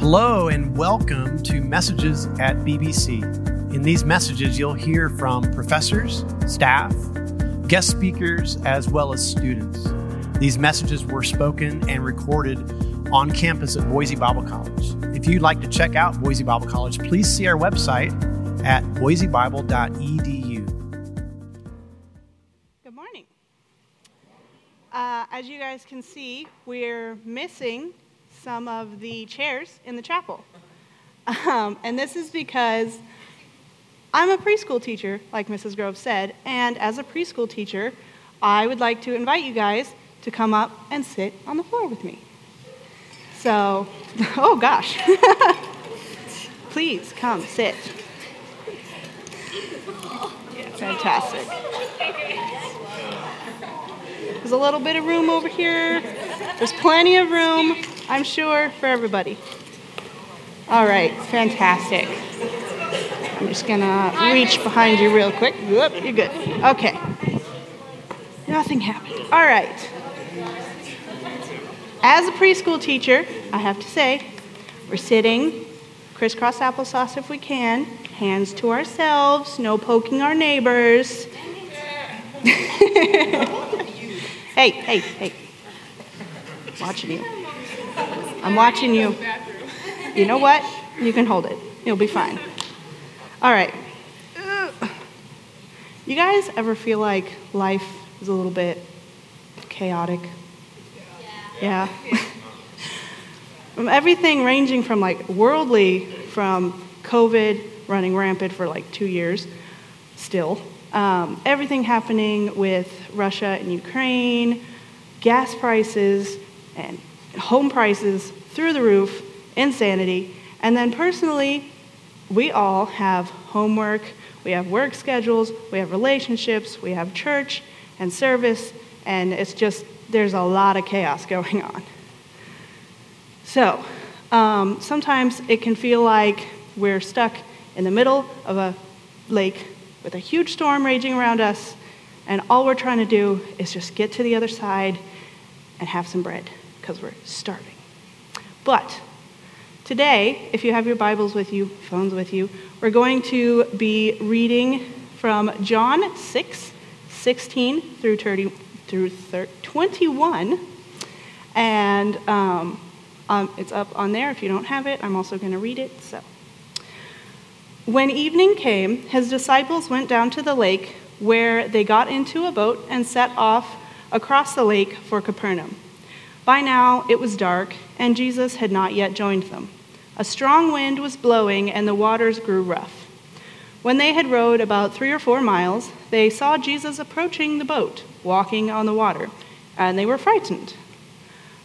Hello, and welcome to Messages at BBC. In these messages, you'll hear from professors, staff, guest speakers, as well as students. These messages were spoken and recorded on campus at Boise Bible College. If you'd like to check out Boise Bible College, please see our website at boisebible.edu. Good morning. Uh, as you guys can see, we're missing some of the chairs in the chapel. Um, and this is because I'm a preschool teacher, like Mrs. Grove said, and as a preschool teacher, I would like to invite you guys to come up and sit on the floor with me. So, oh gosh. Please come sit. Fantastic. There's a little bit of room over here. There's plenty of room, I'm sure, for everybody. All right, fantastic. I'm just gonna reach behind you real quick. Whoop, you're good. Okay. Nothing happened. All right. As a preschool teacher, I have to say, we're sitting crisscross applesauce if we can, hands to ourselves, no poking our neighbors. hey, hey, hey. Watching you. I'm watching you. You know what? You can hold it. You'll be fine. All right. You guys ever feel like life is a little bit chaotic? Yeah. from everything ranging from like worldly, from COVID running rampant for like two years still, um, everything happening with Russia and Ukraine, gas prices and home prices through the roof, insanity. And then personally, we all have homework, we have work schedules, we have relationships, we have church and service, and it's just, there's a lot of chaos going on. So, um, sometimes it can feel like we're stuck in the middle of a lake with a huge storm raging around us, and all we're trying to do is just get to the other side and have some bread because we're starving. But today, if you have your Bibles with you, phones with you, we're going to be reading from John 6, 16 through 30, through 30, 21. And um, um, it's up on there. If you don't have it, I'm also going to read it. So, when evening came, his disciples went down to the lake, where they got into a boat and set off across the lake for Capernaum. By now it was dark, and Jesus had not yet joined them. A strong wind was blowing, and the waters grew rough. When they had rowed about three or four miles, they saw Jesus approaching the boat, walking on the water, and they were frightened.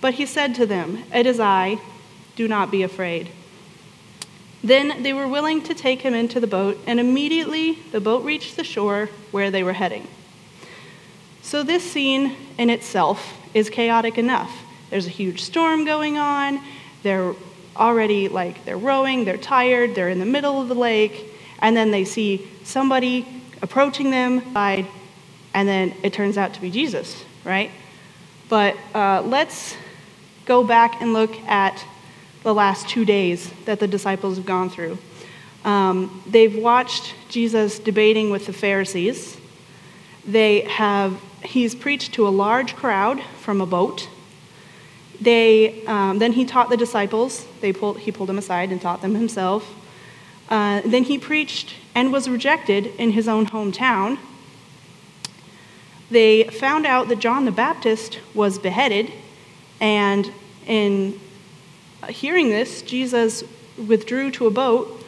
But he said to them, It is I, do not be afraid. Then they were willing to take him into the boat, and immediately the boat reached the shore where they were heading. So, this scene in itself is chaotic enough. There's a huge storm going on. They're already like, they're rowing, they're tired, they're in the middle of the lake, and then they see somebody approaching them, and then it turns out to be Jesus, right? But uh, let's go back and look at the last two days that the disciples have gone through. Um, they've watched Jesus debating with the Pharisees. They have, he's preached to a large crowd from a boat. They, um, then he taught the disciples. They pulled, he pulled them aside and taught them himself. Uh, then he preached and was rejected in his own hometown. They found out that John the Baptist was beheaded, and in hearing this, Jesus withdrew to a boat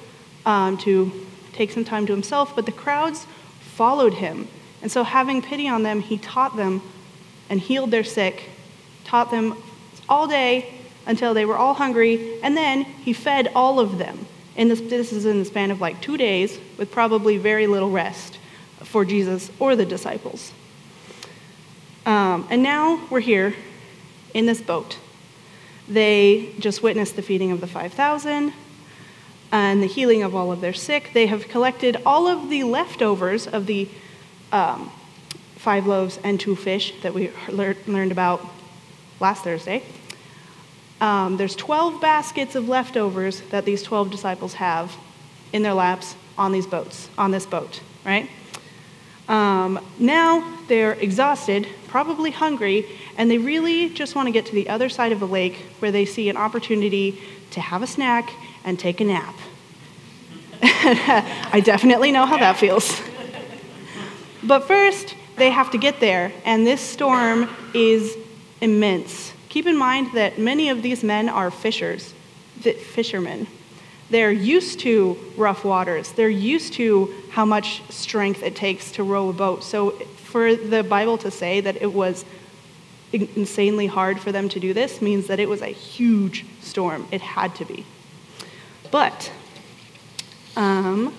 um, to take some time to himself, but the crowds followed him. And so, having pity on them, he taught them and healed their sick, taught them all day until they were all hungry, and then he fed all of them. And this, this is in the span of like two days, with probably very little rest for Jesus or the disciples. Um, and now we're here in this boat. They just witnessed the feeding of the 5,000 and the healing of all of their sick. They have collected all of the leftovers of the um, five loaves and two fish that we learned about last Thursday. um, there's 12 baskets of leftovers that these 12 disciples have in their laps on these boats, on this boat, right? Um, now they're exhausted, probably hungry, and they really just want to get to the other side of the lake where they see an opportunity to have a snack and take a nap. I definitely know how that feels. But first, they have to get there, and this storm is immense. Keep in mind that many of these men are fishers, fishermen. They're used to rough waters. They're used to how much strength it takes to row a boat. So, for the Bible to say that it was insanely hard for them to do this means that it was a huge storm. It had to be. But um,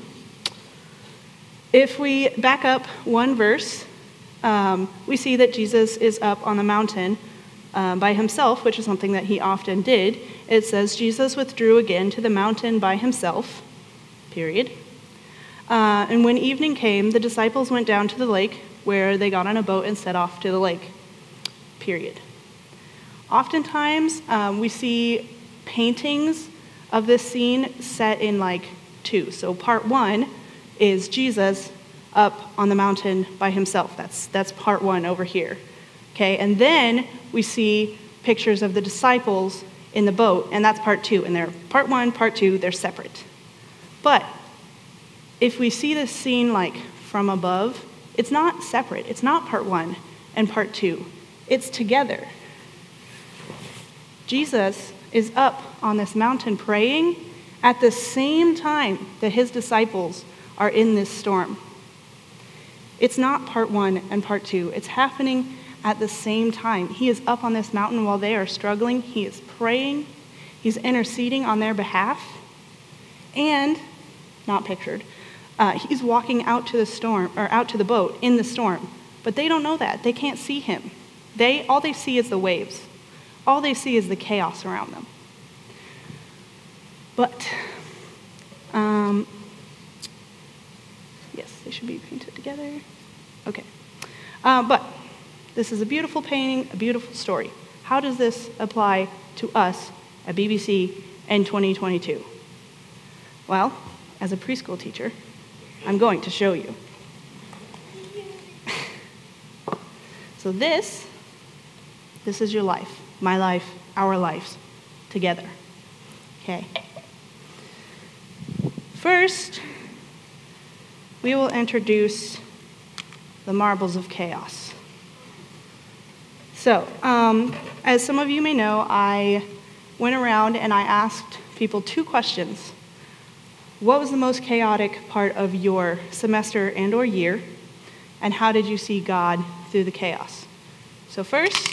if we back up one verse, um, we see that Jesus is up on the mountain uh, by himself, which is something that he often did. It says, Jesus withdrew again to the mountain by himself, period. Uh, and when evening came, the disciples went down to the lake, where they got on a boat and set off to the lake, period. Oftentimes, um, we see paintings of this scene set in like two. So, part one is Jesus up on the mountain by himself. That's, that's part one over here. Okay, and then we see pictures of the disciples in the boat, and that's part two. And they're part one, part two, they're separate. But if we see this scene like from above, it's not separate. It's not part one and part two, it's together. Jesus is up on this mountain praying at the same time that his disciples are in this storm. It's not part one and part two, it's happening at the same time. He is up on this mountain while they are struggling, he is praying, he's interceding on their behalf, and, not pictured, uh, he's walking out to the storm or out to the boat in the storm. But they don't know that. They can't see him. They all they see is the waves. All they see is the chaos around them. But um, yes, they should be painted together. Okay. Uh, but this is a beautiful painting, a beautiful story. How does this apply to us at BBC in 2022? Well, as a preschool teacher, I'm going to show you. so this, this is your life, my life, our lives, together. Okay. First, we will introduce the marbles of chaos. So, um, as some of you may know, I went around and I asked people two questions what was the most chaotic part of your semester and or year? And how did you see God through the chaos? So first,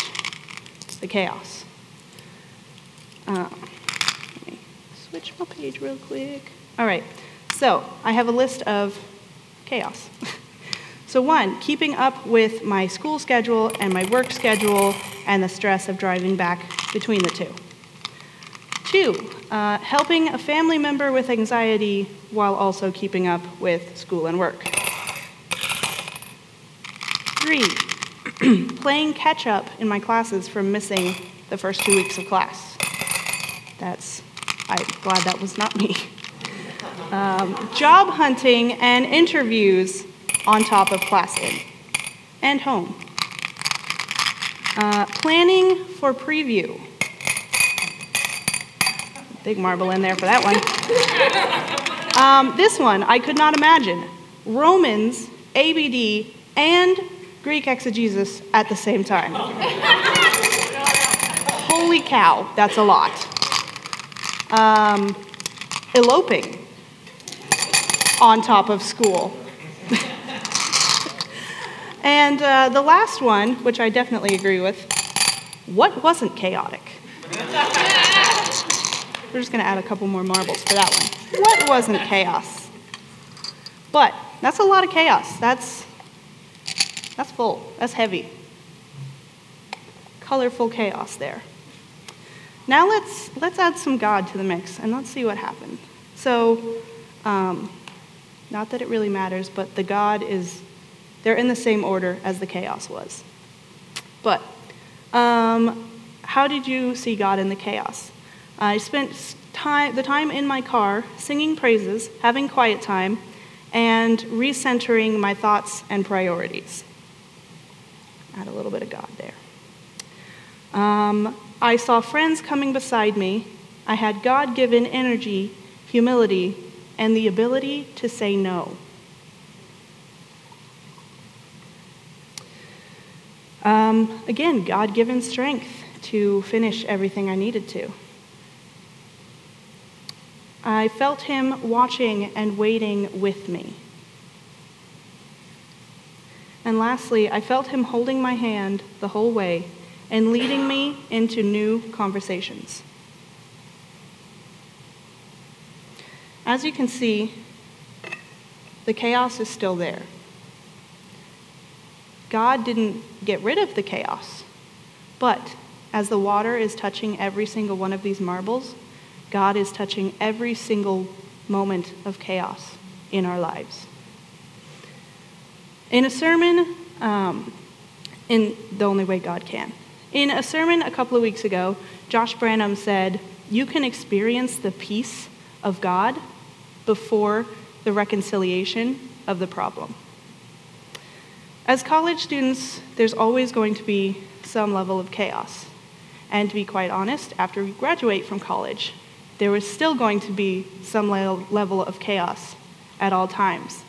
the chaos. Uh, let me switch my page real quick. All right, so I have a list of chaos. so one, keeping up with my school schedule and my work schedule and the stress of driving back between the two. Two, uh, helping a family member with anxiety while also keeping up with school and work. Three, playing catch up in my classes from missing the first two weeks of class. That's, I'm glad that was not me. Um, job hunting and interviews on top of in and home. Uh, planning for preview Big marble in there for that one. Um, this one, I could not imagine. Romans, ABD, and Greek exegesis at the same time. Holy cow, that's a lot. Um, eloping on top of school. and uh, the last one, which I definitely agree with, what wasn't chaotic? We're just going to add a couple more marbles for that one. What wasn't chaos? But that's a lot of chaos. That's that's full. That's heavy. Colorful chaos there. Now let's let's add some God to the mix and let's see what happened. So, um, not that it really matters, but the God is they're in the same order as the chaos was. But um, how did you see God in the chaos? I spent time, the time in my car singing praises, having quiet time, and recentering my thoughts and priorities. Add a little bit of God there. Um, I saw friends coming beside me. I had God given energy, humility, and the ability to say no. Um, again, God given strength to finish everything I needed to. I felt Him watching and waiting with me. And lastly, I felt Him holding my hand the whole way and leading me into new conversations. As you can see, the chaos is still there. God didn't get rid of the chaos, but as the water is touching every single one of these marbles, God is touching every single moment of chaos in our lives. In a sermon, um, in the only way God can, in a sermon a couple of weeks ago, Josh Branham said, You can experience the peace of God before the reconciliation of the problem. As college students, there's always going to be some level of chaos. And to be quite honest, after we graduate from college, there is still going to be some level of chaos at all times.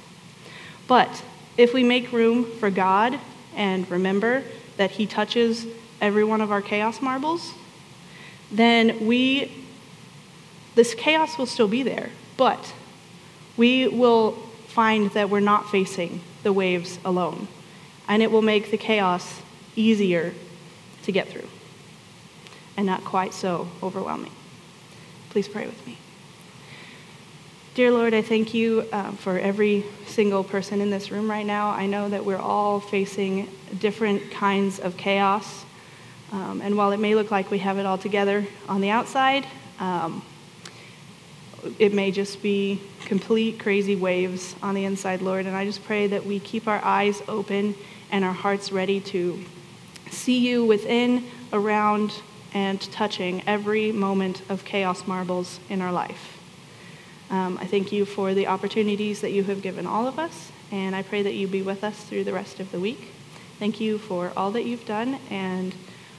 But if we make room for God and remember that He touches every one of our chaos marbles, then we, this chaos will still be there, but we will find that we're not facing the waves alone, and it will make the chaos easier to get through and not quite so overwhelming. Please pray with me. Dear Lord, I thank you uh, for every single person in this room right now. I know that we're all facing different kinds of chaos. Um, and while it may look like we have it all together on the outside, um, it may just be complete crazy waves on the inside, Lord. And I just pray that we keep our eyes open and our hearts ready to see you within, around, and touching every moment of chaos marbles in our life. Um, I thank you for the opportunities that you have given all of us, and I pray that you be with us through the rest of the week. Thank you for all that you've done and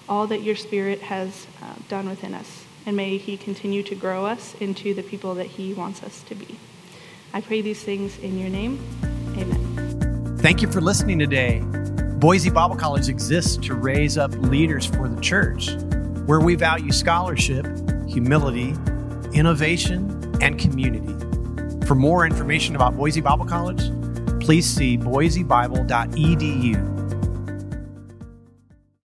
all that your Spirit has uh, done within us. And may He continue to grow us into the people that He wants us to be. I pray these things in your name. Amen. Thank you for listening today. Boise Bible College exists to raise up leaders for the church, where we value scholarship, humility, innovation, and community. For more information about Boise Bible College, please see boisebible.edu